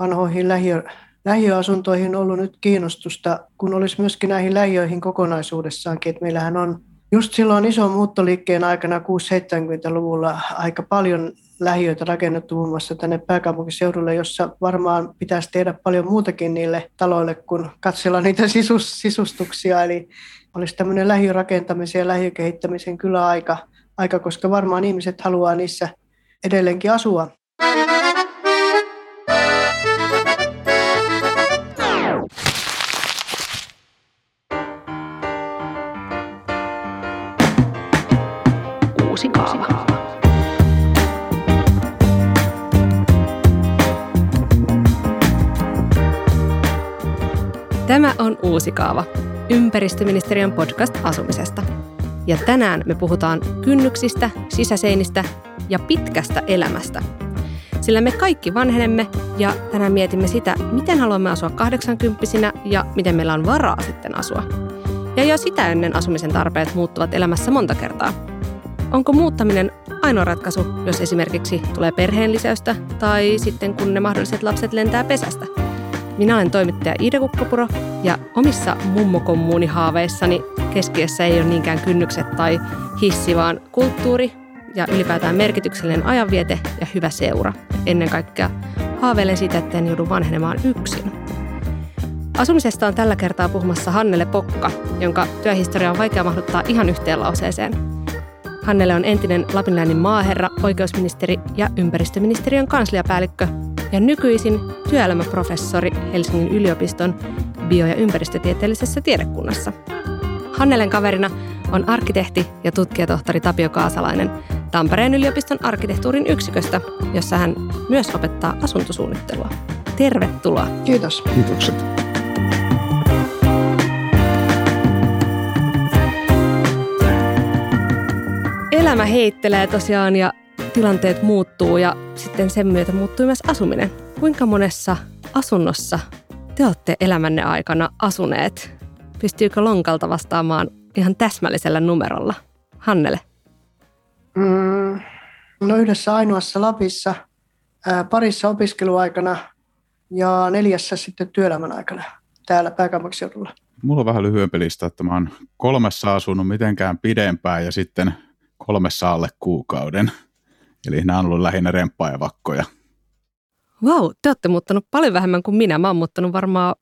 vanhoihin lähiö, lähiöasuntoihin ollut nyt kiinnostusta, kun olisi myöskin näihin lähiöihin kokonaisuudessaankin. Että meillähän on just silloin ison muuttoliikkeen aikana 6-70-luvulla aika paljon lähiöitä rakennettu muun muassa tänne pääkaupunkiseudulle, jossa varmaan pitäisi tehdä paljon muutakin niille taloille kuin katsella niitä sisus, sisustuksia. Eli olisi tämmöinen lähiörakentamisen ja lähiökehittämisen kyllä aika, aika, koska varmaan ihmiset haluaa niissä edelleenkin asua. Tämä on Uusi kaava, ympäristöministeriön podcast asumisesta. Ja tänään me puhutaan kynnyksistä, sisäseinistä ja pitkästä elämästä. Sillä me kaikki vanhenemme ja tänään mietimme sitä, miten haluamme asua 80 ja miten meillä on varaa sitten asua. Ja jo sitä ennen asumisen tarpeet muuttuvat elämässä monta kertaa. Onko muuttaminen ainoa ratkaisu, jos esimerkiksi tulee perheen lisäystä tai sitten kun ne mahdolliset lapset lentää pesästä? Minä olen toimittaja Iida Kukkapuro ja omissa mummokommuunihaaveissani keskiössä ei ole niinkään kynnykset tai hissi, vaan kulttuuri ja ylipäätään merkityksellinen ajanviete ja hyvä seura. Ennen kaikkea haaveilen siitä, että en joudu vanhenemaan yksin. Asumisesta on tällä kertaa puhumassa Hannele Pokka, jonka työhistoria on vaikea mahduttaa ihan yhteen lauseeseen. Hannele on entinen Lapinläänin maaherra, oikeusministeri ja ympäristöministeriön kansliapäällikkö ja nykyisin työelämäprofessori Helsingin yliopiston bio- ja ympäristötieteellisessä tiedekunnassa. Hannelen kaverina on arkkitehti ja tutkijatohtori Tapio Kaasalainen Tampereen yliopiston arkkitehtuurin yksiköstä, jossa hän myös opettaa asuntosuunnittelua. Tervetuloa. Kiitos. Kiitokset. Elämä heittelee tosiaan ja tilanteet muuttuu ja sitten sen myötä muuttuu myös asuminen. Kuinka monessa asunnossa te olette elämänne aikana asuneet? Pystyykö lonkalta vastaamaan ihan täsmällisellä numerolla? Hannele. Mm, no yhdessä ainoassa Lapissa, ää, parissa opiskeluaikana ja neljässä sitten työelämän aikana täällä pääkaupunkiseudulla. Mulla on vähän lyhyempi lista, että mä oon kolmessa asunut mitenkään pidempään ja sitten kolmessa alle kuukauden. Eli nämä on ollut lähinnä remppaa ja vakkoja. Vau, wow, te olette muuttanut paljon vähemmän kuin minä. Mä oon muuttanut varmaan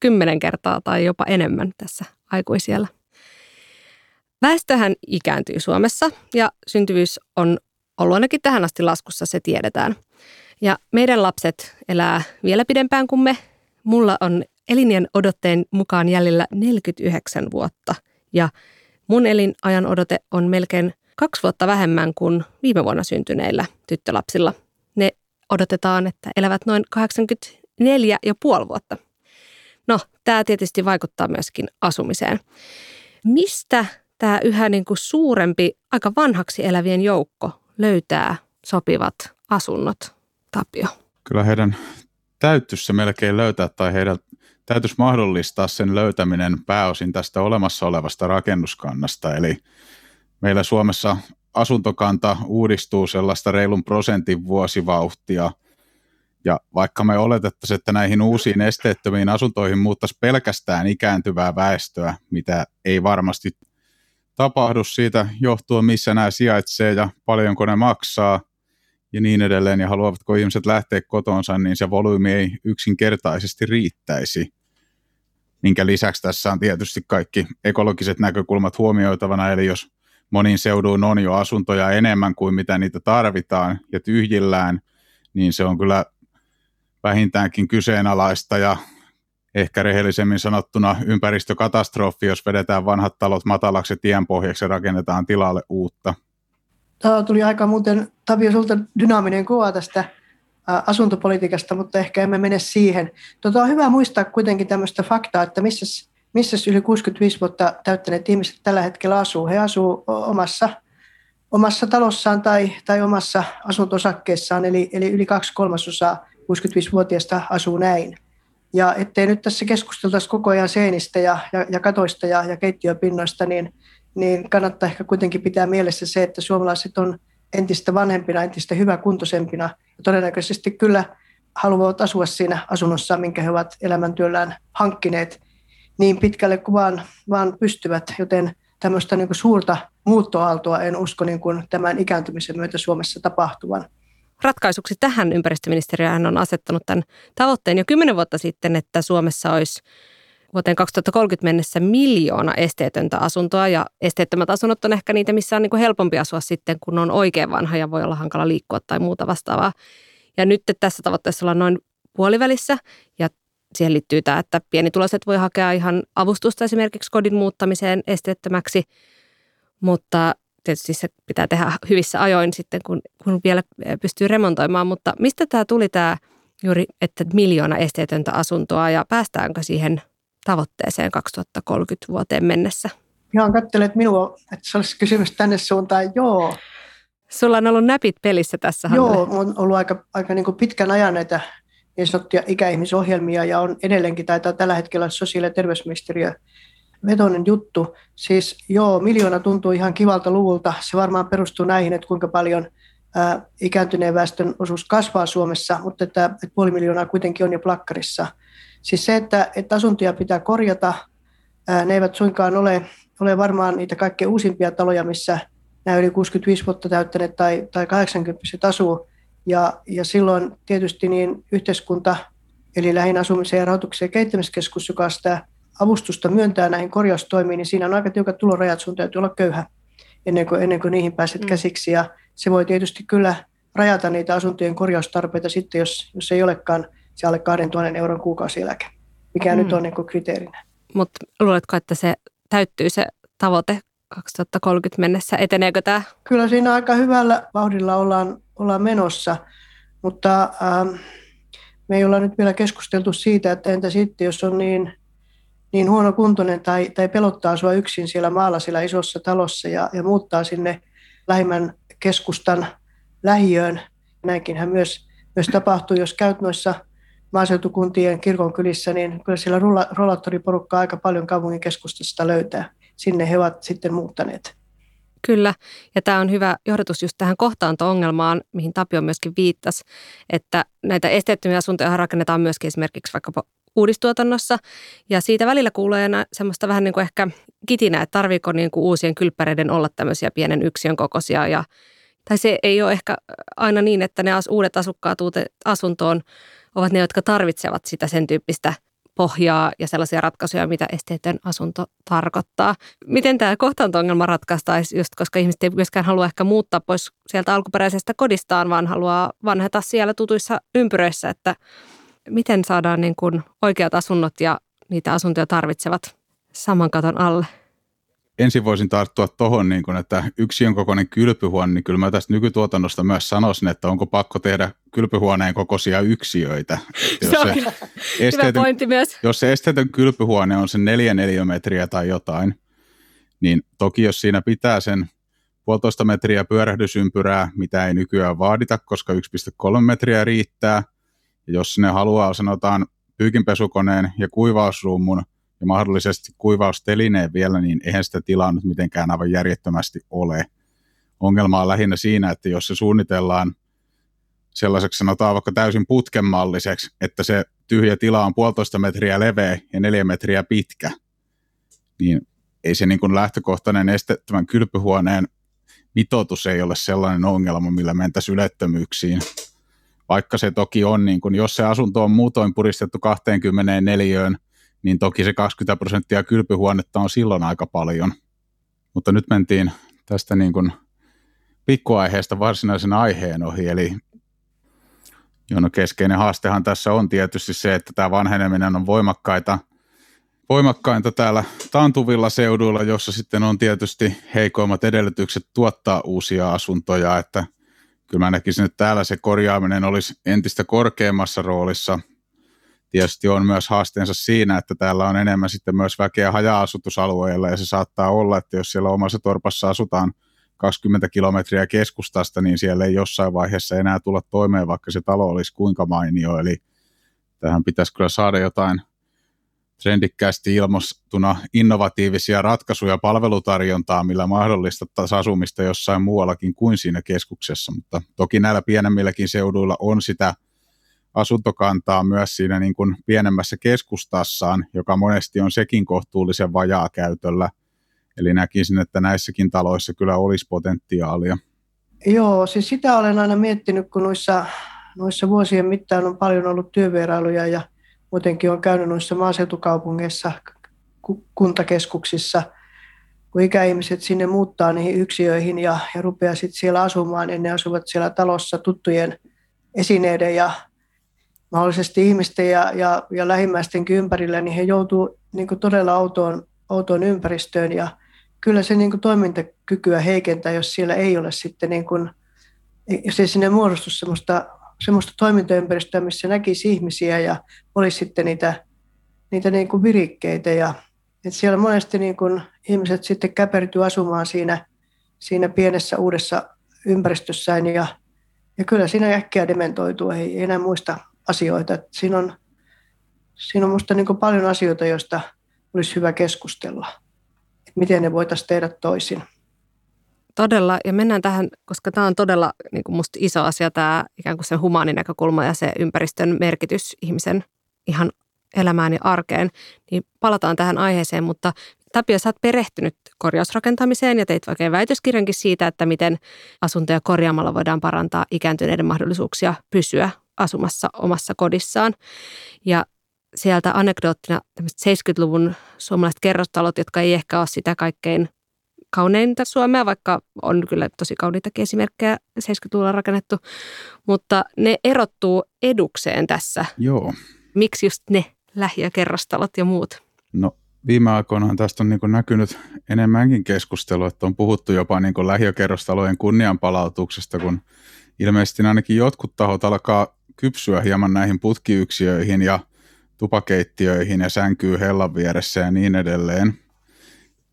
kymmenen kertaa tai jopa enemmän tässä aikuisiellä. Väestöhän ikääntyy Suomessa ja syntyvyys on ollut ainakin tähän asti laskussa, se tiedetään. Ja meidän lapset elää vielä pidempään kuin me. Mulla on elinien odotteen mukaan jäljellä 49 vuotta ja mun elinajan odote on melkein kaksi vuotta vähemmän kuin viime vuonna syntyneillä tyttölapsilla. Ne odotetaan, että elävät noin 84 ja puoli vuotta. No, tämä tietysti vaikuttaa myöskin asumiseen. Mistä tämä yhä niin kuin suurempi, aika vanhaksi elävien joukko löytää sopivat asunnot, Tapio? Kyllä heidän täytyisi se melkein löytää tai heidän täytyisi mahdollistaa sen löytäminen pääosin tästä olemassa olevasta rakennuskannasta. Eli meillä Suomessa asuntokanta uudistuu sellaista reilun prosentin vuosivauhtia. Ja vaikka me oletettaisiin, että näihin uusiin esteettömiin asuntoihin muuttaisi pelkästään ikääntyvää väestöä, mitä ei varmasti tapahdu siitä johtuen, missä nämä sijaitsee ja paljonko ne maksaa ja niin edelleen, ja haluavatko ihmiset lähteä kotonsa, niin se volyymi ei yksinkertaisesti riittäisi. Minkä lisäksi tässä on tietysti kaikki ekologiset näkökulmat huomioitavana, eli jos monin seuduin on jo asuntoja enemmän kuin mitä niitä tarvitaan ja tyhjillään, niin se on kyllä vähintäänkin kyseenalaista ja ehkä rehellisemmin sanottuna ympäristökatastrofi, jos vedetään vanhat talot matalaksi tienpohjaksi ja rakennetaan tilalle uutta. Tämä tuli aika muuten, Tapio, sulta dynaaminen kuva tästä asuntopolitiikasta, mutta ehkä emme mene siihen. Tota on hyvä muistaa kuitenkin tämmöistä faktaa, että missä missä yli 65 vuotta täyttäneet ihmiset tällä hetkellä asuu. He asuu omassa, omassa talossaan tai, tai omassa asuntosakkeessaan, eli, eli yli kaksi kolmasosaa 65-vuotiaista asuu näin. Ja ettei nyt tässä keskusteltaisi koko ajan seinistä ja, ja, ja katoista ja, ja keittiöpinnoista, niin, niin kannattaa ehkä kuitenkin pitää mielessä se, että suomalaiset on entistä vanhempina, entistä hyväkuntoisempina. Ja todennäköisesti kyllä haluavat asua siinä asunnossa, minkä he ovat elämäntyöllään hankkineet niin pitkälle kuin vaan, vaan pystyvät, joten tämmöistä niin suurta muuttoaaltoa en usko niin kuin tämän ikääntymisen myötä Suomessa tapahtuvan. Ratkaisuksi tähän ympäristöministeriö on asettanut tämän tavoitteen jo kymmenen vuotta sitten, että Suomessa olisi vuoteen 2030 mennessä miljoona esteetöntä asuntoa ja esteettömät asunnot on ehkä niitä, missä on niin kuin helpompi asua sitten, kun on oikein vanha ja voi olla hankala liikkua tai muuta vastaavaa. Ja nyt tässä tavoitteessa ollaan noin puolivälissä ja siihen liittyy tämä, että pienituloiset voi hakea ihan avustusta esimerkiksi kodin muuttamiseen esteettömäksi, mutta tietysti se pitää tehdä hyvissä ajoin sitten, kun, kun vielä pystyy remontoimaan. Mutta mistä tämä tuli tämä juuri, että miljoona esteetöntä asuntoa ja päästäänkö siihen tavoitteeseen 2030 vuoteen mennessä? Ihan katselet minua, että se olisi kysymys tänne suuntaan. Joo. Sulla on ollut näpit pelissä tässä. Joo, on ollut aika, aika niin kuin pitkän ajan näitä niin sanottuja ikäihmisohjelmia ja on edelleenkin, taitaa tällä hetkellä sosiaali- ja terveysministeriö vetoinen juttu. Siis joo, miljoona tuntuu ihan kivalta luvulta. Se varmaan perustuu näihin, että kuinka paljon ää, ikääntyneen väestön osuus kasvaa Suomessa, mutta että, että puoli miljoonaa kuitenkin on jo plakkarissa. Siis se, että, että asuntoja pitää korjata, ää, ne eivät suinkaan ole, ole varmaan niitä kaikkein uusimpia taloja, missä nämä yli 65 vuotta täyttäneet tai, tai 80 asuu. Ja, ja silloin tietysti niin yhteiskunta, eli lähinnä asumisen ja rahoituksen ja kehittämiskeskus, joka sitä avustusta myöntää näihin korjaustoimiin, niin siinä on aika tiukat tulorajat, sun täytyy olla köyhä ennen kuin, ennen kuin niihin pääset mm. käsiksi. Ja se voi tietysti kyllä rajata niitä asuntojen korjaustarpeita sitten, jos, jos ei olekaan se alle 2000 euron kuukausieläke, mikä mm. nyt on niin kriteerinä. Mutta luuletko, että se täyttyy se tavoite 2030 mennessä? Eteneekö tämä? Kyllä siinä aika hyvällä vauhdilla ollaan, ollaan menossa, mutta ähm, me ei olla nyt vielä keskusteltu siitä, että entä sitten, jos on niin, niin huonokuntoinen tai, tai pelottaa asua yksin siellä maalla siellä isossa talossa ja, ja muuttaa sinne lähimmän keskustan lähiöön. Näinkinhän myös, myös tapahtuu, jos käyt noissa maaseutukuntien kirkonkylissä, niin kyllä siellä rollaattoriporukkaa aika paljon kaupungin keskustasta löytää sinne he ovat sitten muuttaneet. Kyllä, ja tämä on hyvä johdatus just tähän kohtaanto-ongelmaan, mihin Tapio myöskin viittasi, että näitä esteettömiä asuntoja rakennetaan myöskin esimerkiksi vaikkapa uudistuotannossa, ja siitä välillä kuulee semmoista vähän niin kuin ehkä kitinä, että tarviiko niin kuin uusien kylppäreiden olla tämmöisiä pienen yksiön kokoisia, ja, tai se ei ole ehkä aina niin, että ne uudet asukkaat asuntoon ovat ne, jotka tarvitsevat sitä sen tyyppistä pohjaa ja sellaisia ratkaisuja, mitä esteetön asunto tarkoittaa. Miten tämä kohtaanto-ongelma ratkaistaisi, just koska ihmiset ei myöskään halua ehkä muuttaa pois sieltä alkuperäisestä kodistaan, vaan haluaa vanheta siellä tutuissa ympyröissä, että miten saadaan niin kuin oikeat asunnot ja niitä asuntoja tarvitsevat saman katon alle? Ensin voisin tarttua tuohon, niin kun, että yksiön kokoinen kylpyhuone, niin kyllä mä tästä nykytuotannosta myös sanoisin, että onko pakko tehdä kylpyhuoneen kokoisia yksiöitä. Jos se, on se hyvä pointti myös. Jos se esteetön kylpyhuone on se neljä neliömetriä tai jotain, niin toki jos siinä pitää sen puolitoista metriä pyörähdysympyrää, mitä ei nykyään vaadita, koska 1,3 metriä riittää, ja jos ne haluaa sanotaan pyykinpesukoneen ja kuivausruumun ja mahdollisesti kuivaustelineen vielä, niin eihän sitä tilaa nyt mitenkään aivan järjettömästi ole. Ongelma on lähinnä siinä, että jos se suunnitellaan sellaiseksi sanotaan vaikka täysin putkenmalliseksi, että se tyhjä tila on puolitoista metriä leveä ja neljä metriä pitkä, niin ei se niin kuin lähtökohtainen estettömän kylpyhuoneen mitoitus ei ole sellainen ongelma, millä mentäisiin ylettömyyksiin. Vaikka se toki on, niin kuin, jos se asunto on muutoin puristettu 24, niin toki se 20 prosenttia kylpyhuonetta on silloin aika paljon. Mutta nyt mentiin tästä niin kuin pikkuaiheesta varsinaisen aiheen ohi, eli no keskeinen haastehan tässä on tietysti se, että tämä vanheneminen on voimakkaita, voimakkainta täällä taantuvilla seuduilla, jossa sitten on tietysti heikoimmat edellytykset tuottaa uusia asuntoja, että kyllä mä näkisin, että täällä se korjaaminen olisi entistä korkeammassa roolissa – tietysti on myös haasteensa siinä, että täällä on enemmän sitten myös väkeä haja-asutusalueilla ja se saattaa olla, että jos siellä omassa torpassa asutaan 20 kilometriä keskustasta, niin siellä ei jossain vaiheessa enää tulla toimeen, vaikka se talo olisi kuinka mainio. Eli tähän pitäisi kyllä saada jotain trendikkäästi ilmostuna innovatiivisia ratkaisuja palvelutarjontaa, millä mahdollistettaisiin asumista jossain muuallakin kuin siinä keskuksessa, mutta toki näillä pienemmilläkin seuduilla on sitä asuntokantaa myös siinä niin kuin pienemmässä keskustassaan, joka monesti on sekin kohtuullisen vajaa käytöllä. Eli näkisin, että näissäkin taloissa kyllä olisi potentiaalia. Joo, siis sitä olen aina miettinyt, kun noissa, noissa vuosien mittaan on paljon ollut työvierailuja ja muutenkin on käynyt noissa maaseutukaupungeissa, kuntakeskuksissa, kun ikäihmiset sinne muuttaa niihin yksiöihin ja, ja rupeaa sitten siellä asumaan, niin ne asuvat siellä talossa tuttujen esineiden ja mahdollisesti ihmisten ja, ja, ja lähimmäistenkin ympärillä, niin he joutuu niin todella outoon, outoon ympäristöön. Ja kyllä se niin toimintakykyä heikentää, jos siellä ei ole sitten, niin kuin, jos ei sinne muodostu sellaista, sellaista toimintaympäristöä, missä näkisi ihmisiä ja olisi sitten niitä, niitä niin kuin virikkeitä. Ja että siellä monesti niin kuin ihmiset sitten käpertyy asumaan siinä, siinä pienessä uudessa ympäristössään. Ja, ja kyllä siinä äkkiä dementoituu, ei enää muista asioita. Että siinä on, siinä on minusta niin paljon asioita, joista olisi hyvä keskustella, että miten ne voitaisiin tehdä toisin. Todella, ja mennään tähän, koska tämä on todella niin kuin musta iso asia, tämä ikään kuin se humaaninäkökulma ja se ympäristön merkitys ihmisen ihan elämään ja arkeen, niin palataan tähän aiheeseen, mutta Tapio, sä oot perehtynyt korjausrakentamiseen ja teit oikein väitöskirjankin siitä, että miten asuntoja korjaamalla voidaan parantaa ikääntyneiden mahdollisuuksia pysyä asumassa omassa kodissaan. Ja sieltä anekdoottina 70-luvun suomalaiset kerrostalot, jotka ei ehkä ole sitä kaikkein kauneinta Suomea, vaikka on kyllä tosi kauniitakin esimerkkejä 70-luvulla rakennettu, mutta ne erottuu edukseen tässä. Joo. Miksi just ne lähiökerrostalot ja muut? No viime aikoina tästä on niin näkynyt enemmänkin keskustelua, että on puhuttu jopa niin lähiökerrostalojen kunnianpalautuksesta, kun ilmeisesti ainakin jotkut tahot alkaa kypsyä hieman näihin putkiyksiöihin ja tupakeittiöihin ja sänkyy hellan vieressä ja niin edelleen.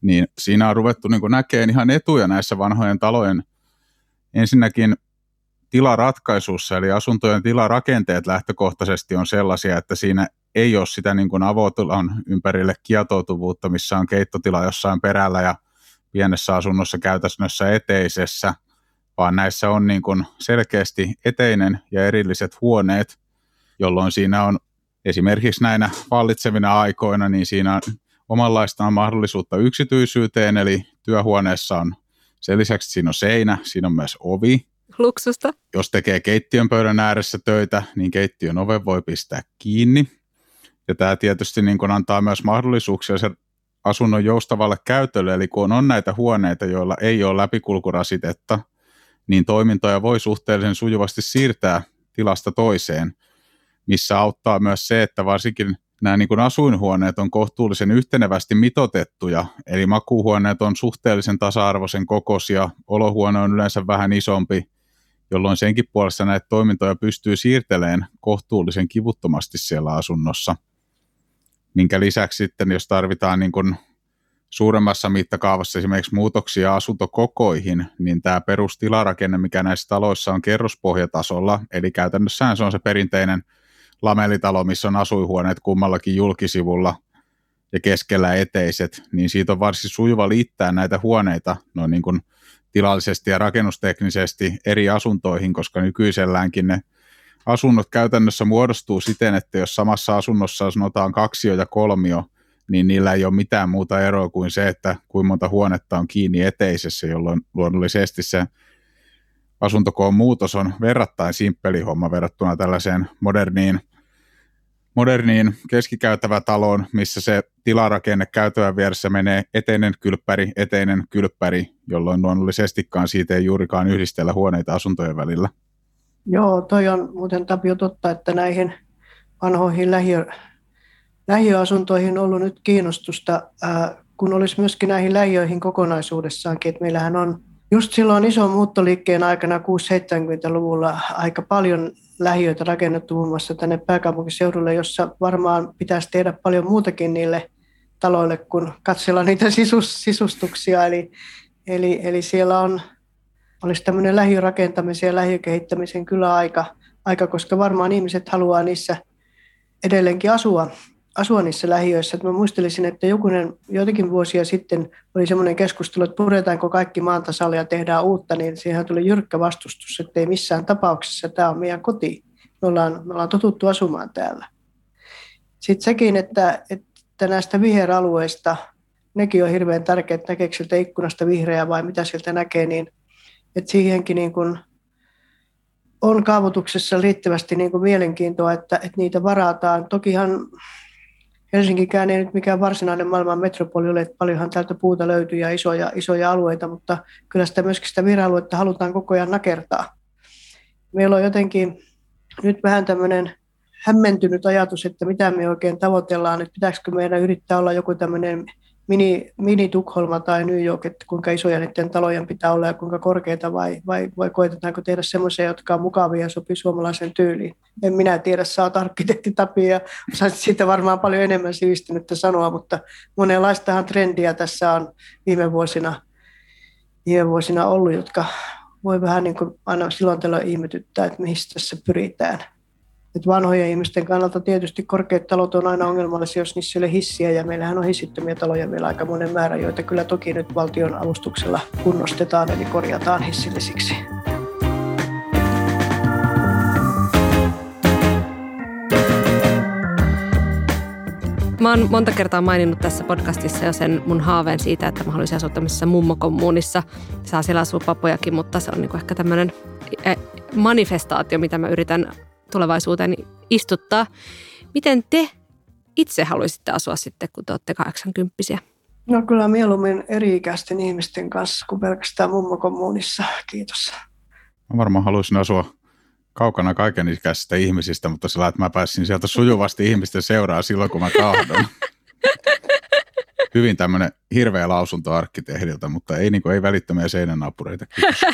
Niin siinä on ruvettu niin näkemään ihan etuja näissä vanhojen talojen ensinnäkin tilaratkaisussa, eli asuntojen tilarakenteet lähtökohtaisesti on sellaisia, että siinä ei ole sitä niin kuin avotilan ympärille kietoutuvuutta, missä on keittotila jossain perällä ja pienessä asunnossa käytännössä eteisessä, vaan näissä on niin kuin selkeästi eteinen ja erilliset huoneet, jolloin siinä on esimerkiksi näinä vallitsevina aikoina, niin siinä on omanlaistaan mahdollisuutta yksityisyyteen, eli työhuoneessa on sen lisäksi siinä on seinä, siinä on myös ovi. Luksusta. Jos tekee keittiön pöydän ääressä töitä, niin keittiön oven voi pistää kiinni. Ja tämä tietysti niin kuin antaa myös mahdollisuuksia sen asunnon joustavalle käytölle, eli kun on näitä huoneita, joilla ei ole läpikulkurasitetta, niin toimintoja voi suhteellisen sujuvasti siirtää tilasta toiseen, missä auttaa myös se, että varsinkin nämä niin kuin asuinhuoneet on kohtuullisen yhtenevästi mitotettuja, eli makuuhuoneet on suhteellisen tasa-arvoisen kokoisia, olohuone on yleensä vähän isompi, jolloin senkin puolesta näitä toimintoja pystyy siirtelemään kohtuullisen kivuttomasti siellä asunnossa – minkä lisäksi sitten, jos tarvitaan niin kuin suuremmassa mittakaavassa esimerkiksi muutoksia asuntokokoihin, niin tämä perustilarakenne, mikä näissä taloissa on kerrospohjatasolla, eli käytännössään se on se perinteinen lamelitalo, missä on asuihuoneet kummallakin julkisivulla ja keskellä eteiset, niin siitä on varsin sujuva liittää näitä huoneita noin niin kuin tilallisesti ja rakennusteknisesti eri asuntoihin, koska nykyiselläänkin ne asunnot käytännössä muodostuu siten, että jos samassa asunnossa sanotaan kaksio ja kolmio, niin niillä ei ole mitään muuta eroa kuin se, että kuinka monta huonetta on kiinni eteisessä, jolloin luonnollisesti se asuntokoon muutos on verrattain simppeli homma verrattuna tällaiseen moderniin, moderniin keskikäytävä taloon, missä se tilarakenne käytävän vieressä menee eteinen kylppäri, eteinen kylppäri, jolloin luonnollisestikaan siitä ei juurikaan yhdistellä huoneita asuntojen välillä. Joo, toi on muuten Tapio totta, että näihin vanhoihin lähiö, lähiöasuntoihin ollut nyt kiinnostusta, kun olisi myöskin näihin lähiöihin kokonaisuudessaankin. Että meillähän on just silloin ison muuttoliikkeen aikana 6-70-luvulla aika paljon lähiöitä rakennettu muun muassa tänne pääkaupunkiseudulle, jossa varmaan pitäisi tehdä paljon muutakin niille taloille kuin katsella niitä sisus, sisustuksia. Eli, eli, eli siellä on olisi tämmöinen lähirakentamisen ja lähikehittämisen kyllä aika, aika, koska varmaan ihmiset haluaa niissä edelleenkin asua, asua niissä lähiöissä. Mä muistelisin, että jokunen, joitakin vuosia sitten oli semmoinen keskustelu, että puretaanko kaikki maantasalle ja tehdään uutta, niin siihen tuli jyrkkä vastustus, että ei missään tapauksessa tämä on meidän koti. Me ollaan, me ollaan totuttu asumaan täällä. Sitten sekin, että, että näistä viheralueista, nekin on hirveän tärkeää, että näkeekö sieltä ikkunasta vihreää vai mitä sieltä näkee, niin että siihenkin niin kuin on kaavoituksessa riittävästi niin kuin mielenkiintoa, että, että niitä varataan. Tokihan Helsinkikään ei nyt mikään varsinainen maailman metropoli ole, että paljonhan täältä puuta löytyy ja isoja, isoja alueita, mutta kyllä sitä myöskin sitä viraluetta halutaan koko ajan nakertaa. Meillä on jotenkin nyt vähän tämmöinen hämmentynyt ajatus, että mitä me oikein tavoitellaan, että pitäisikö meidän yrittää olla joku tämmöinen mini, mini Tukholma tai New York, että kuinka isoja niiden talojen pitää olla ja kuinka korkeita vai, vai, vai koetetaanko tehdä semmoisia, jotka on mukavia ja sopii suomalaisen tyyliin. En minä tiedä, sä oot arkkitehti Tapi ja siitä varmaan paljon enemmän sivistynyttä sanoa, mutta monenlaistahan trendiä tässä on viime vuosina, viime vuosina ollut, jotka voi vähän niin kuin aina silloin tällöin ihmetyttää, että mihin tässä pyritään. Et vanhojen ihmisten kannalta tietysti korkeat talot on aina ongelmallisia, jos niissä ei ole hissiä, ja meillähän on hissittömiä taloja vielä aika monen määrä, joita kyllä toki nyt valtion avustuksella kunnostetaan, eli korjataan hissillisiksi. Mä oon monta kertaa maininnut tässä podcastissa jo sen mun haaveen siitä, että mä haluaisin asua tämmöisessä mummokommuunissa. Saa siellä asua papojakin, mutta se on niinku ehkä tämmöinen eh, manifestaatio, mitä mä yritän tulevaisuuteen istuttaa. Miten te itse haluaisitte asua sitten, kun te olette 80 No kyllä mieluummin eri-ikäisten ihmisten kanssa kuin pelkästään mummokommuunissa. Kiitos. Mä varmaan haluaisin asua kaukana kaikenikäisistä ihmisistä, mutta sillä että mä pääsin sieltä sujuvasti ihmisten seuraa silloin, kun mä tahdon. Hyvin tämmöinen hirveä lausunto arkkitehdiltä, mutta ei, niin kuin, ei välittömiä seinänaapureita.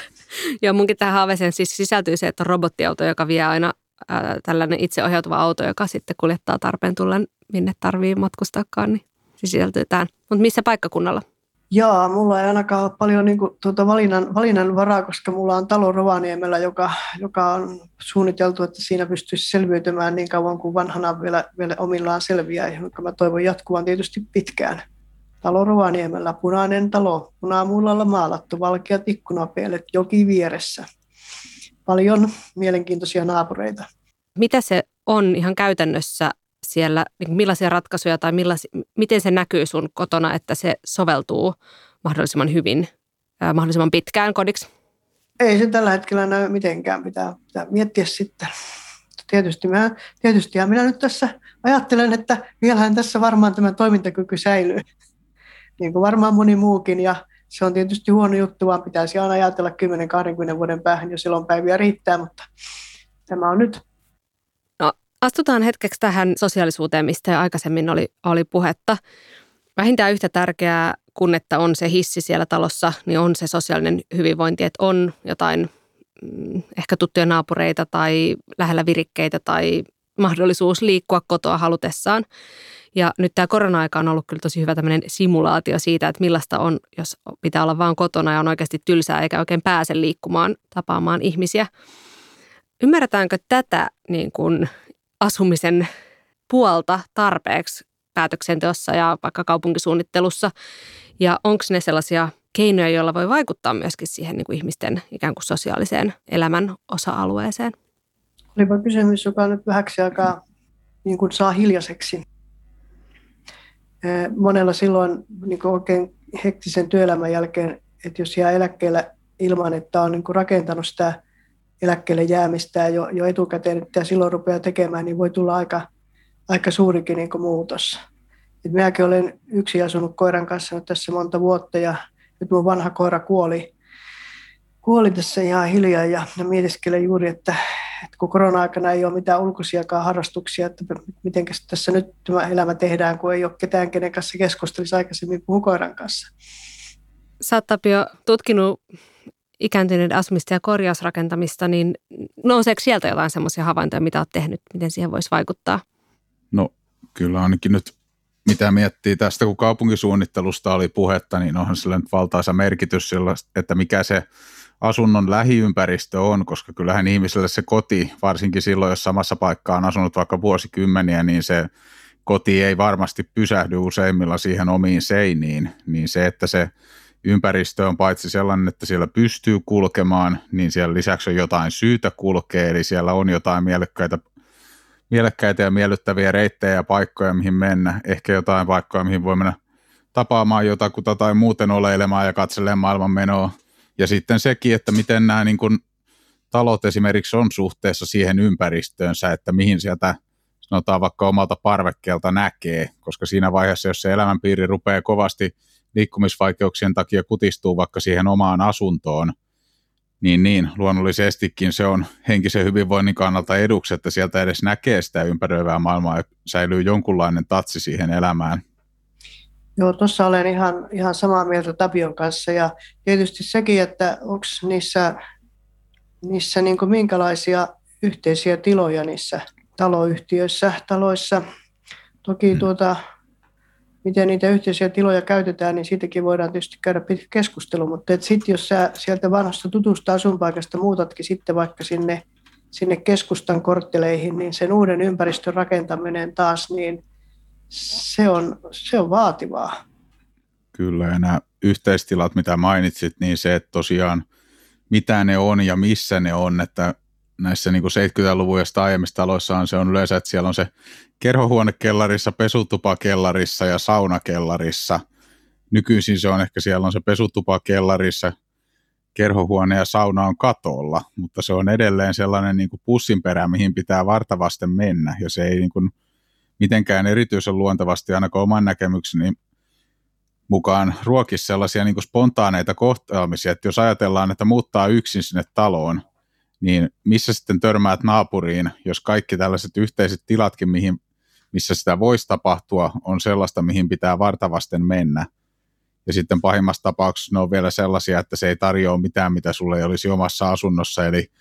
Joo, munkin tähän haaveeseen siis sisältyy se, että on robottiauto, joka vie aina ää, tällainen itseohjautuva auto, joka sitten kuljettaa tarpeen tullen, minne tarvii matkustaakaan, niin sisältyy tähän. Mutta missä paikkakunnalla? Joo, mulla ei ainakaan ole paljon niin kuin, tuota valinnan, valinnan varaa, koska mulla on talo Rovaniemellä, joka, joka on suunniteltu, että siinä pystyisi selviytymään niin kauan kuin vanhana vielä, vielä omillaan selviää, jonka mä toivon jatkuvan tietysti pitkään. Talo Rovaniemellä, punainen talo, punamullalla maalattu, valkeat ikkunapielet, joki vieressä. Paljon mielenkiintoisia naapureita. Mitä se on ihan käytännössä siellä, niin millaisia ratkaisuja tai millaisia, miten se näkyy sun kotona, että se soveltuu mahdollisimman hyvin, mahdollisimman pitkään kodiksi? Ei se tällä hetkellä näy mitenkään, pitää, pitää miettiä sitten. Tietysti, mä, tietysti ja minä nyt tässä ajattelen, että vielähän tässä varmaan tämä toimintakyky säilyy, niin kuin varmaan moni muukin, ja se on tietysti huono juttu, vaan pitäisi aina ajatella 10-20 vuoden päähän, jos silloin päiviä riittää, mutta tämä on nyt Astutaan hetkeksi tähän sosiaalisuuteen, mistä jo aikaisemmin oli, oli puhetta. Vähintään yhtä tärkeää kun että on se hissi siellä talossa, niin on se sosiaalinen hyvinvointi, että on jotain mm, ehkä tuttuja naapureita tai lähellä virikkeitä tai mahdollisuus liikkua kotoa halutessaan. Ja nyt tämä korona-aika on ollut kyllä tosi hyvä tämmöinen simulaatio siitä, että millaista on, jos pitää olla vaan kotona ja on oikeasti tylsää eikä oikein pääse liikkumaan, tapaamaan ihmisiä. Ymmärretäänkö tätä niin kuin asumisen puolta tarpeeksi päätöksenteossa ja vaikka kaupunkisuunnittelussa? Ja onko ne sellaisia keinoja, joilla voi vaikuttaa myöskin siihen niin kuin ihmisten ikään kuin sosiaaliseen elämän osa-alueeseen? Olipa kysymys, joka nyt vähäksi aikaa niin kuin saa hiljaiseksi. Monella silloin niin kuin oikein hektisen työelämän jälkeen, että jos jää eläkkeellä ilman, että on niin kuin rakentanut sitä eläkkeelle jäämistä jo, jo etukäteen, että silloin rupeaa tekemään, niin voi tulla aika, aika suurikin niin muutos. Et minäkin olen yksi asunut koiran kanssa nyt tässä monta vuotta ja nyt mun vanha koira kuoli, kuoli tässä ihan hiljaa ja, ja mietiskelen juuri, että, että kun korona-aikana ei ole mitään ulkoisiakaan harrastuksia, että miten tässä nyt tämä elämä tehdään, kun ei ole ketään, kenen kanssa keskustelisi aikaisemmin puhu koiran kanssa. Sä oot Tapio tutkinut ikääntyneiden asumista ja korjausrakentamista, niin nouseeko sieltä jotain semmoisia havaintoja, mitä olet tehnyt, miten siihen voisi vaikuttaa? No kyllä ainakin nyt mitä miettii tästä, kun kaupunkisuunnittelusta oli puhetta, niin onhan sillä nyt valtaisa merkitys sillä, että mikä se asunnon lähiympäristö on, koska kyllähän ihmiselle se koti, varsinkin silloin, jos samassa paikkaan on asunut vaikka vuosikymmeniä, niin se koti ei varmasti pysähdy useimmilla siihen omiin seiniin, niin se, että se ympäristö on paitsi sellainen, että siellä pystyy kulkemaan, niin siellä lisäksi on jotain syytä kulkea, eli siellä on jotain mielekkäitä, mielekkäitä ja miellyttäviä reittejä ja paikkoja, mihin mennä. Ehkä jotain paikkoja, mihin voi mennä tapaamaan jotakuta tai muuten oleilemaan ja katselemaan maailman menoa. Ja sitten sekin, että miten nämä niin kuin, talot esimerkiksi on suhteessa siihen ympäristöönsä, että mihin sieltä sanotaan vaikka omalta parvekkeelta näkee, koska siinä vaiheessa, jos se elämänpiiri rupeaa kovasti liikkumisvaikeuksien takia kutistuu vaikka siihen omaan asuntoon, niin, niin luonnollisestikin se on henkisen hyvinvoinnin kannalta eduksi, että sieltä edes näkee sitä ympäröivää maailmaa ja säilyy jonkunlainen tatsi siihen elämään. Joo, tuossa olen ihan, ihan samaa mieltä Tapion kanssa ja tietysti sekin, että onko niissä, niissä niin minkälaisia yhteisiä tiloja niissä taloyhtiöissä, taloissa. Toki mm. tuota, miten niitä yhteisiä tiloja käytetään, niin siitäkin voidaan tietysti käydä pitkä keskustelu, mutta sitten jos sä sieltä vanhasta tutusta asunpaikasta muutatkin sitten vaikka sinne, sinne keskustan kortteleihin, niin sen uuden ympäristön rakentaminen taas, niin se on, se on vaativaa. Kyllä, ja nämä yhteistilat, mitä mainitsit, niin se, että tosiaan mitä ne on ja missä ne on, että näissä niin 70-luvun ja aiemmissa taloissa on se on yleensä, että siellä on se kerhohuonekellarissa, pesutupakellarissa ja saunakellarissa. Nykyisin se on ehkä siellä on se pesutupakellarissa, kerhohuone ja sauna on katolla, mutta se on edelleen sellainen niin kuin pussinperä, mihin pitää vartavasten mennä, ja se ei niin kuin mitenkään erityisen luontevasti, ainakaan oman näkemykseni mukaan ruokisi sellaisia niin spontaaneita kohtaamisia, että jos ajatellaan, että muuttaa yksin sinne taloon, niin missä sitten törmäät naapuriin, jos kaikki tällaiset yhteiset tilatkin, mihin, missä sitä voisi tapahtua, on sellaista, mihin pitää vartavasten mennä. Ja sitten pahimmassa tapauksessa ne on vielä sellaisia, että se ei tarjoa mitään, mitä sulle ei olisi omassa asunnossa, eli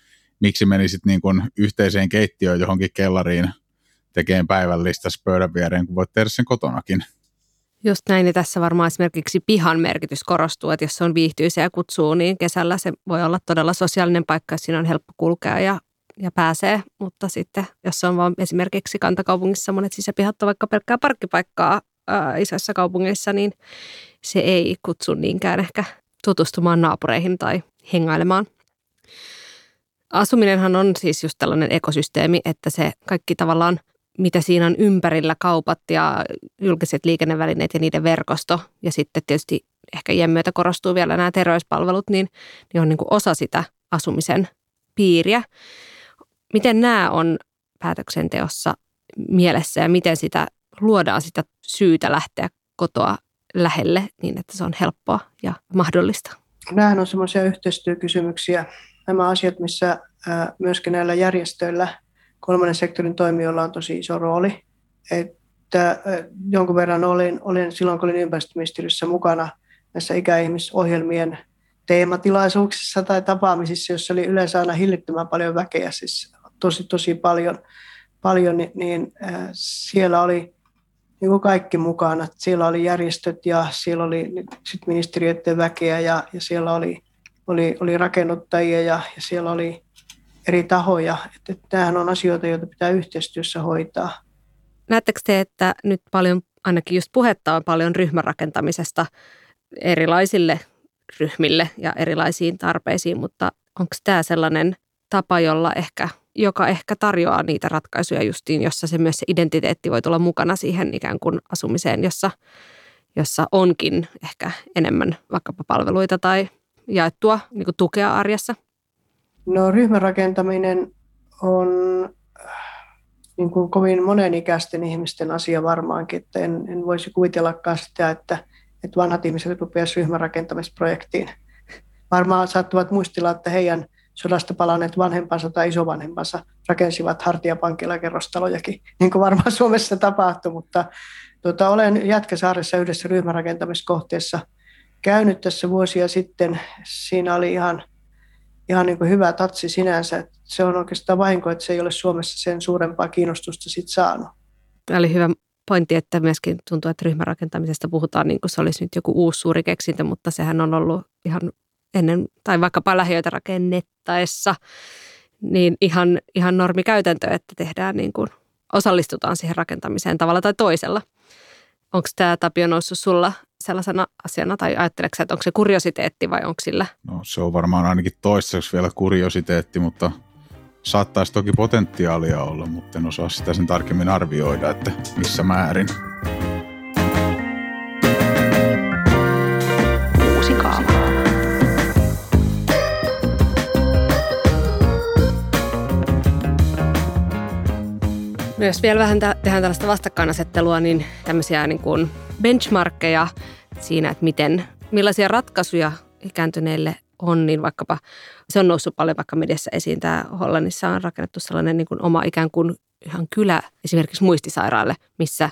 miksi menisit niin kuin yhteiseen keittiöön johonkin kellariin tekemään päivällistä pöydän viereen, kun voit tehdä sen kotonakin. Just näin, ja tässä varmaan esimerkiksi pihan merkitys korostuu, että jos se on viihtyisä ja kutsuu, niin kesällä se voi olla todella sosiaalinen paikka, siinä on helppo kulkea ja, ja pääsee, mutta sitten jos on vaan esimerkiksi kantakaupungissa monet sisäpihat on vaikka pelkkää parkkipaikkaa ää, isoissa kaupungeissa, niin se ei kutsu niinkään ehkä tutustumaan naapureihin tai hengailemaan. Asuminenhan on siis just tällainen ekosysteemi, että se kaikki tavallaan mitä siinä on ympärillä kaupat ja julkiset liikennevälineet ja niiden verkosto. Ja sitten tietysti ehkä iän myötä korostuu vielä nämä terveyspalvelut, niin, niin on niin kuin osa sitä asumisen piiriä. Miten nämä on päätöksenteossa mielessä ja miten sitä luodaan sitä syytä lähteä kotoa lähelle niin, että se on helppoa ja mahdollista? Nämähän on semmoisia yhteistyökysymyksiä. Nämä asiat, missä myöskin näillä järjestöillä – kolmannen sektorin toimijoilla on tosi iso rooli. Että jonkun verran olin, olin silloin, kun olin ympäristöministeriössä mukana näissä ikäihmisohjelmien teematilaisuuksissa tai tapaamisissa, jossa oli yleensä aina hillittömän paljon väkeä, siis tosi tosi paljon, paljon niin, niin siellä oli niin kuin kaikki mukana. Siellä oli järjestöt ja siellä oli sit ministeriöiden väkeä ja, ja siellä oli, oli, oli rakennuttajia ja, ja siellä oli eri tahoja. Että, tämähän on asioita, joita pitää yhteistyössä hoitaa. Näettekö te, että nyt paljon, ainakin just puhetta on paljon ryhmärakentamisesta erilaisille ryhmille ja erilaisiin tarpeisiin, mutta onko tämä sellainen tapa, jolla ehkä, joka ehkä tarjoaa niitä ratkaisuja justiin, jossa se myös se identiteetti voi tulla mukana siihen ikään kuin asumiseen, jossa, jossa onkin ehkä enemmän vaikkapa palveluita tai jaettua niin tukea arjessa? No ryhmärakentaminen on niin kuin kovin monenikäisten ihmisten asia varmaankin, että en, en voisi kuvitellakaan sitä, että, että vanhat ihmiset rupeaisivat ryhmärakentamisprojektiin. Varmaan saattavat muistella, että heidän sodasta palanneet vanhempansa tai isovanhempansa rakensivat hartiapankilla kerrostalojakin, niin kuin varmaan Suomessa tapahtui, mutta tuota, olen Jätkäsaaressa yhdessä ryhmärakentamiskohteessa käynyt tässä vuosia sitten. Siinä oli ihan – ihan niin kuin hyvä tatsi sinänsä. Että se on oikeastaan vahinko, että se ei ole Suomessa sen suurempaa kiinnostusta sit saanut. Tämä oli hyvä pointti, että myöskin tuntuu, että ryhmärakentamisesta puhutaan niin kuin se olisi nyt joku uusi suuri keksintö, mutta sehän on ollut ihan ennen, tai vaikkapa lähiöitä rakennettaessa, niin ihan, ihan normikäytäntö, että tehdään niin kuin, osallistutaan siihen rakentamiseen tavalla tai toisella. Onko tämä Tapio noussut sulla sellaisena asiana, tai ajatteleksä, että onko se kuriositeetti vai onko sillä? No se on varmaan ainakin toistaiseksi vielä kuriositeetti, mutta saattaisi toki potentiaalia olla, mutta en osaa sitä sen tarkemmin arvioida, että missä määrin. Myös vielä vähän tehdään tällaista vastakkainasettelua, niin tämmöisiä niin kuin benchmarkkeja siinä, että miten, millaisia ratkaisuja ikääntyneille on, niin vaikkapa se on noussut paljon vaikka mediassa esiin. Tämä Hollannissa on rakennettu sellainen niin kuin oma ikään kuin ihan kylä esimerkiksi muistisairaalle, missä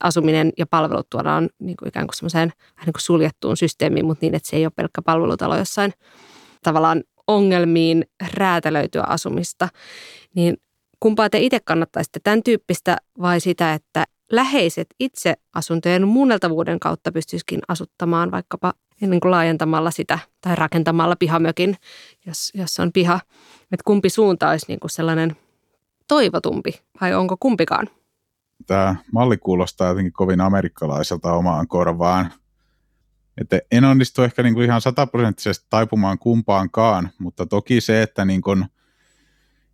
asuminen ja palvelut tuodaan niin kuin ikään kuin semmoiseen vähän niin kuin suljettuun systeemiin, mutta niin, että se ei ole pelkkä palvelutalo jossain tavallaan ongelmiin räätälöityä asumista. Niin kumpaa te itse kannattaisitte, tämän tyyppistä vai sitä, että läheiset itse asuntojen muunneltavuuden kautta pystyisikin asuttamaan vaikkapa niin kuin laajentamalla sitä tai rakentamalla pihamökin, jos, jos on piha. Että kumpi suunta olisi niin kuin sellainen toivotumpi vai onko kumpikaan? Tämä malli kuulostaa jotenkin kovin amerikkalaiselta omaan korvaan. Että en onnistu ehkä niin kuin ihan sataprosenttisesti taipumaan kumpaankaan, mutta toki se, että niin kuin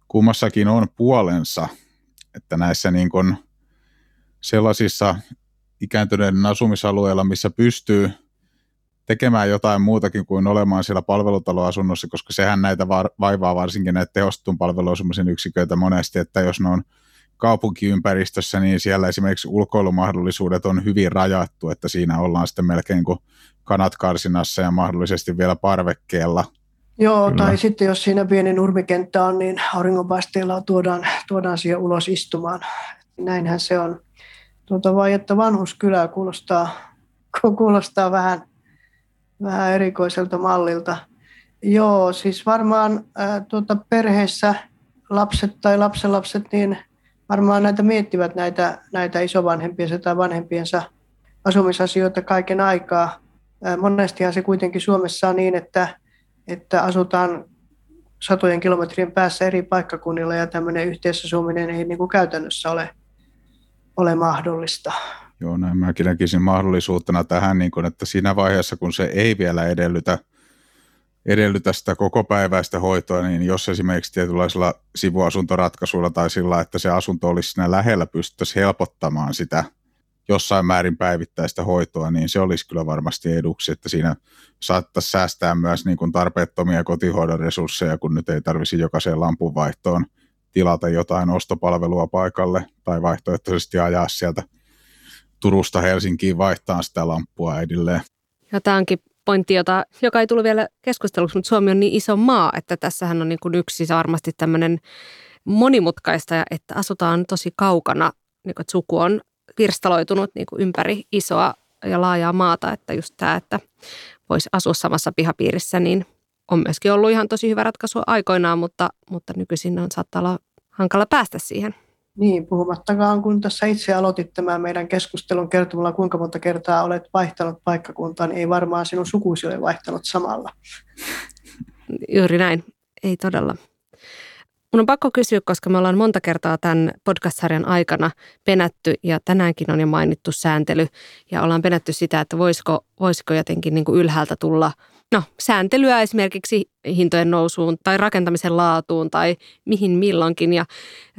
kummassakin on puolensa, että näissä niin kuin sellaisissa ikääntyneiden asumisalueilla, missä pystyy tekemään jotain muutakin kuin olemaan siellä palvelutaloasunnossa, koska sehän näitä vaivaa varsinkin näitä tehostetun palveluasumisen yksiköitä monesti, että jos ne on kaupunkiympäristössä, niin siellä esimerkiksi ulkoilumahdollisuudet on hyvin rajattu, että siinä ollaan sitten melkein kuin kanat karsinassa ja mahdollisesti vielä parvekkeella. Joo, Kyllä. tai sitten jos siinä pieni nurmikenttä on, niin auringonpaisteella tuodaan, tuodaan siihen ulos istumaan. Näinhän se on. Tuota, vai että vanhuskylä kuulostaa, kuulostaa vähän, vähän erikoiselta mallilta. Joo, siis varmaan ää, tuota, perheessä lapset tai lapsenlapset, niin varmaan näitä miettivät näitä, näitä isovanhempiensa tai vanhempiensa asumisasioita kaiken aikaa. Ää, monestihan se kuitenkin Suomessa on niin, että, että asutaan satojen kilometrien päässä eri paikkakunnilla ja tämmöinen yhteisasuminen ei niin kuin käytännössä ole ole mahdollista. Joo, näin mäkin näkisin mahdollisuutena tähän, niin kun, että siinä vaiheessa, kun se ei vielä edellytä, edellytä sitä koko päiväistä hoitoa, niin jos esimerkiksi tietynlaisilla sivuasuntoratkaisuilla tai sillä, että se asunto olisi siinä lähellä, pystyttäisiin helpottamaan sitä jossain määrin päivittäistä hoitoa, niin se olisi kyllä varmasti eduksi, että siinä saattaisi säästää myös niin kuin tarpeettomia kotihoidon resursseja, kun nyt ei tarvisi jokaiseen lampunvaihtoon tilata jotain ostopalvelua paikalle tai vaihtoehtoisesti ajaa sieltä Turusta Helsinkiin vaihtaa sitä lamppua edelleen. Ja tämä onkin pointti, jota, joka ei tullut vielä keskusteluksi, mutta Suomi on niin iso maa, että tässähän on niin kuin yksi varmasti tämmöinen monimutkaista, että asutaan tosi kaukana, niin kuin, että suku on pirstaloitunut niin kuin ympäri isoa ja laajaa maata, että just tämä, että voisi asua samassa pihapiirissä, niin on myöskin ollut ihan tosi hyvä ratkaisu aikoinaan, mutta, mutta nykyisin on saattaa olla hankala päästä siihen. Niin, puhumattakaan kun tässä itse aloitit tämän meidän keskustelun kertomalla, kuinka monta kertaa olet vaihtanut paikkakuntaa, niin ei varmaan sinun sukuisi ole vaihtanut samalla. Juuri näin, ei todella. Mun on pakko kysyä, koska me ollaan monta kertaa tämän podcast-sarjan aikana penätty ja tänäänkin on jo mainittu sääntely ja ollaan penätty sitä, että voisiko, voisiko jotenkin niin kuin ylhäältä tulla no, sääntelyä esimerkiksi hintojen nousuun tai rakentamisen laatuun tai mihin milloinkin. Ja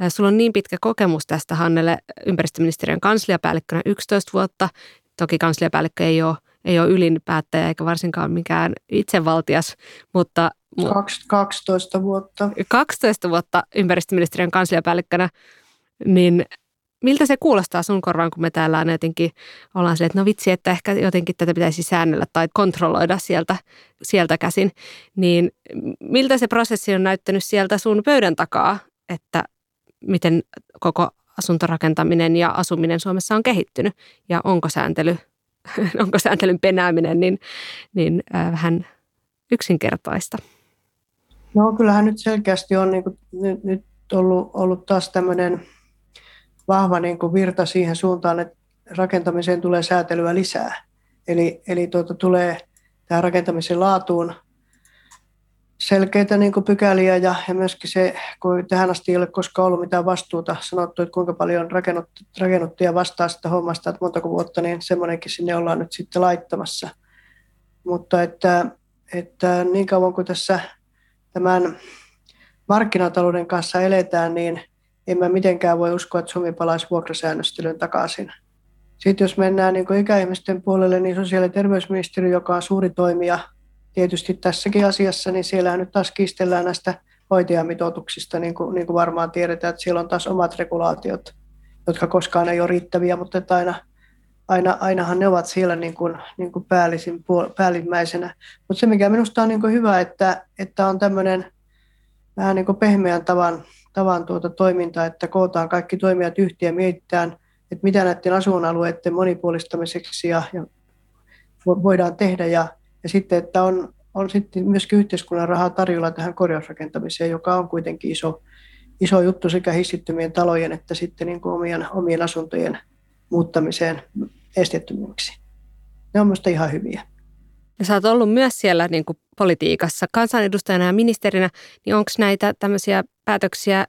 sulla on niin pitkä kokemus tästä Hannele ympäristöministeriön kansliapäällikkönä 11 vuotta. Toki kansliapäällikkö ei ole, ei ole ylin päättäjä eikä varsinkaan mikään itsevaltias, mutta 12 vuotta. 12 vuotta ympäristöministeriön kansliapäällikkönä, niin miltä se kuulostaa sun korvaan, kun me täällä on jotenkin, ollaan se, että no vitsi, että ehkä jotenkin tätä pitäisi säännellä tai kontrolloida sieltä, sieltä käsin, niin miltä se prosessi on näyttänyt sieltä sun pöydän takaa, että miten koko asuntorakentaminen ja asuminen Suomessa on kehittynyt ja onko sääntely, onko sääntelyn penääminen niin, niin äh, vähän yksinkertaista? No kyllähän nyt selkeästi on niin kuin, nyt, nyt ollut, ollut taas tämmöinen vahva niin kuin virta siihen suuntaan, että rakentamiseen tulee säätelyä lisää. Eli, eli tuota, tulee tähän rakentamisen laatuun selkeitä niin kuin pykäliä ja, ja myöskin se, kun tähän asti ei ole koskaan ollut mitään vastuuta sanottu, että kuinka paljon rakennuttu, rakennuttu ja vastaa sitä hommasta, että montako vuotta, niin semmoinenkin sinne ollaan nyt sitten laittamassa. Mutta että, että niin kauan kuin tässä tämän markkinatalouden kanssa eletään, niin en mä mitenkään voi uskoa, että Suomi palaisi vuokrasäännöstelyyn takaisin. Sitten jos mennään niin ikäihmisten puolelle, niin sosiaali- ja terveysministeriö, joka on suuri toimija tietysti tässäkin asiassa, niin siellä nyt taas kiistellään näistä hoitajamitoituksista, niin kuin, niin kuin varmaan tiedetään, että siellä on taas omat regulaatiot, jotka koskaan ei ole riittäviä, mutta että aina, aina, ainahan ne ovat siellä niin kuin, niin kuin päällisin, päällimmäisenä. Mutta se, mikä minusta on niin kuin hyvä, että, että on tämmöinen vähän niin kuin pehmeän tavan, tavan tuota toiminta, että kootaan kaikki toimijat yhteen ja mietitään, että mitä näiden asuinalueiden monipuolistamiseksi ja, ja voidaan tehdä ja ja sitten, että on, on sitten myöskin yhteiskunnan rahaa tarjolla tähän korjausrakentamiseen, joka on kuitenkin iso, iso juttu sekä hissittömien talojen että sitten niin kuin omien, omien asuntojen muuttamiseen esteettömyyksi. Ne on minusta ihan hyviä. Ja sä oot ollut myös siellä niin kuin politiikassa kansanedustajana ja ministerinä, niin onko näitä tämmöisiä päätöksiä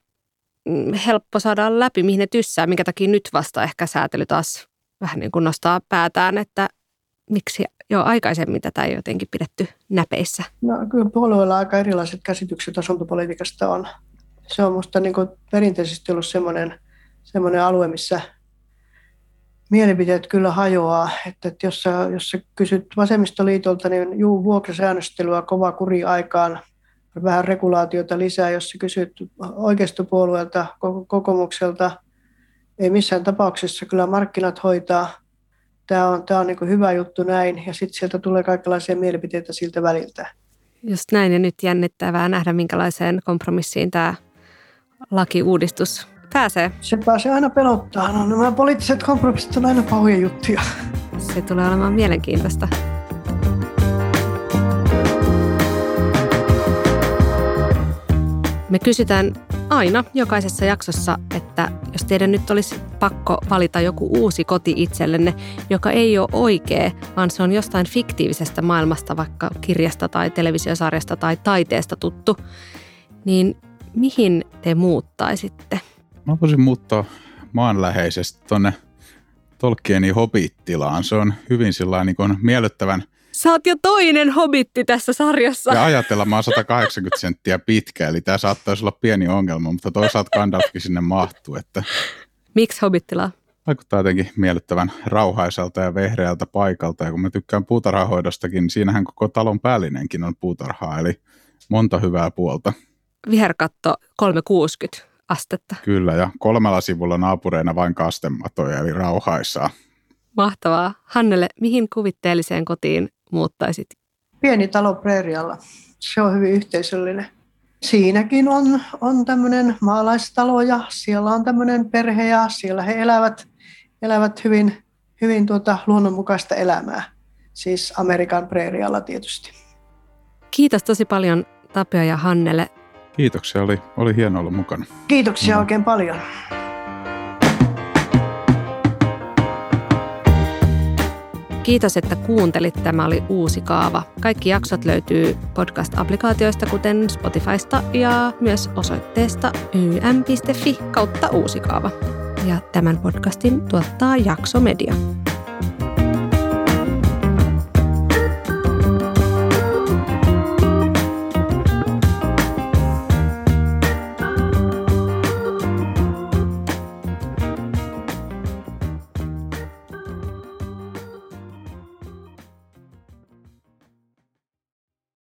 mm, helppo saada läpi, mihin ne tyssää, minkä takia nyt vasta ehkä säätely taas vähän niin kuin nostaa päätään, että miksi jo aikaisemmin tätä ei jotenkin pidetty näpeissä? No kyllä puolueilla aika erilaiset käsitykset asuntopolitiikasta on. Se on minusta niin perinteisesti ollut semmoinen, semmoinen alue, missä mielipiteet kyllä hajoaa. Että, että jos, sä, jos sä kysyt vasemmistoliitolta, niin juu, vuokrasäännöstelyä kova kuri aikaan, vähän regulaatiota lisää. Jos sä kysyt oikeistopuolueelta, kokoomukselta, ei missään tapauksessa kyllä markkinat hoitaa – tämä on, tämä on niin hyvä juttu näin, ja sitten sieltä tulee kaikenlaisia mielipiteitä siltä väliltä. Just näin, ja nyt jännittävää nähdä, minkälaiseen kompromissiin tämä lakiuudistus pääsee. Se pääsee aina pelottaa. No, nämä poliittiset kompromissit on aina pahoja juttuja. Se tulee olemaan mielenkiintoista. Me kysytään aina jokaisessa jaksossa, että jos teidän nyt olisi pakko valita joku uusi koti itsellenne, joka ei ole oikea, vaan se on jostain fiktiivisestä maailmasta, vaikka kirjasta tai televisiosarjasta tai taiteesta tuttu, niin mihin te muuttaisitte? Mä voisin muuttaa maanläheisesti tuonne Tolkienin hobittilaan. Se on hyvin sillä niin miellyttävän Sä oot jo toinen hobitti tässä sarjassa. Ja ajatella, mä oon 180 senttiä pitkä, eli tämä saattaisi olla pieni ongelma, mutta toisaalta Gandalfkin sinne mahtuu. Että Miksi hobittila? Vaikuttaa jotenkin miellyttävän rauhaiselta ja vehreältä paikalta. Ja kun mä tykkään puutarhahoidostakin, niin siinähän koko talon päällinenkin on puutarhaa, eli monta hyvää puolta. Viherkatto 360 astetta. Kyllä, ja kolmella sivulla naapureina vain kastematoja, eli rauhaisaa. Mahtavaa. Hannele, mihin kuvitteelliseen kotiin muuttaisit? Pieni talo Preerialla. Se on hyvin yhteisöllinen. Siinäkin on, on tämmöinen maalaistalo ja siellä on tämmöinen perhe ja siellä he elävät, elävät hyvin, hyvin tuota luonnonmukaista elämää. Siis Amerikan preerialla tietysti. Kiitos tosi paljon Tapio ja Hannele. Kiitoksia, oli, oli hieno olla mukana. Kiitoksia mm. oikein paljon. Kiitos, että kuuntelit. Tämä oli Uusi kaava. Kaikki jaksot löytyy podcast-applikaatioista, kuten Spotifysta ja myös osoitteesta ym.fi kautta Uusi kaava. Ja tämän podcastin tuottaa Jakso Media.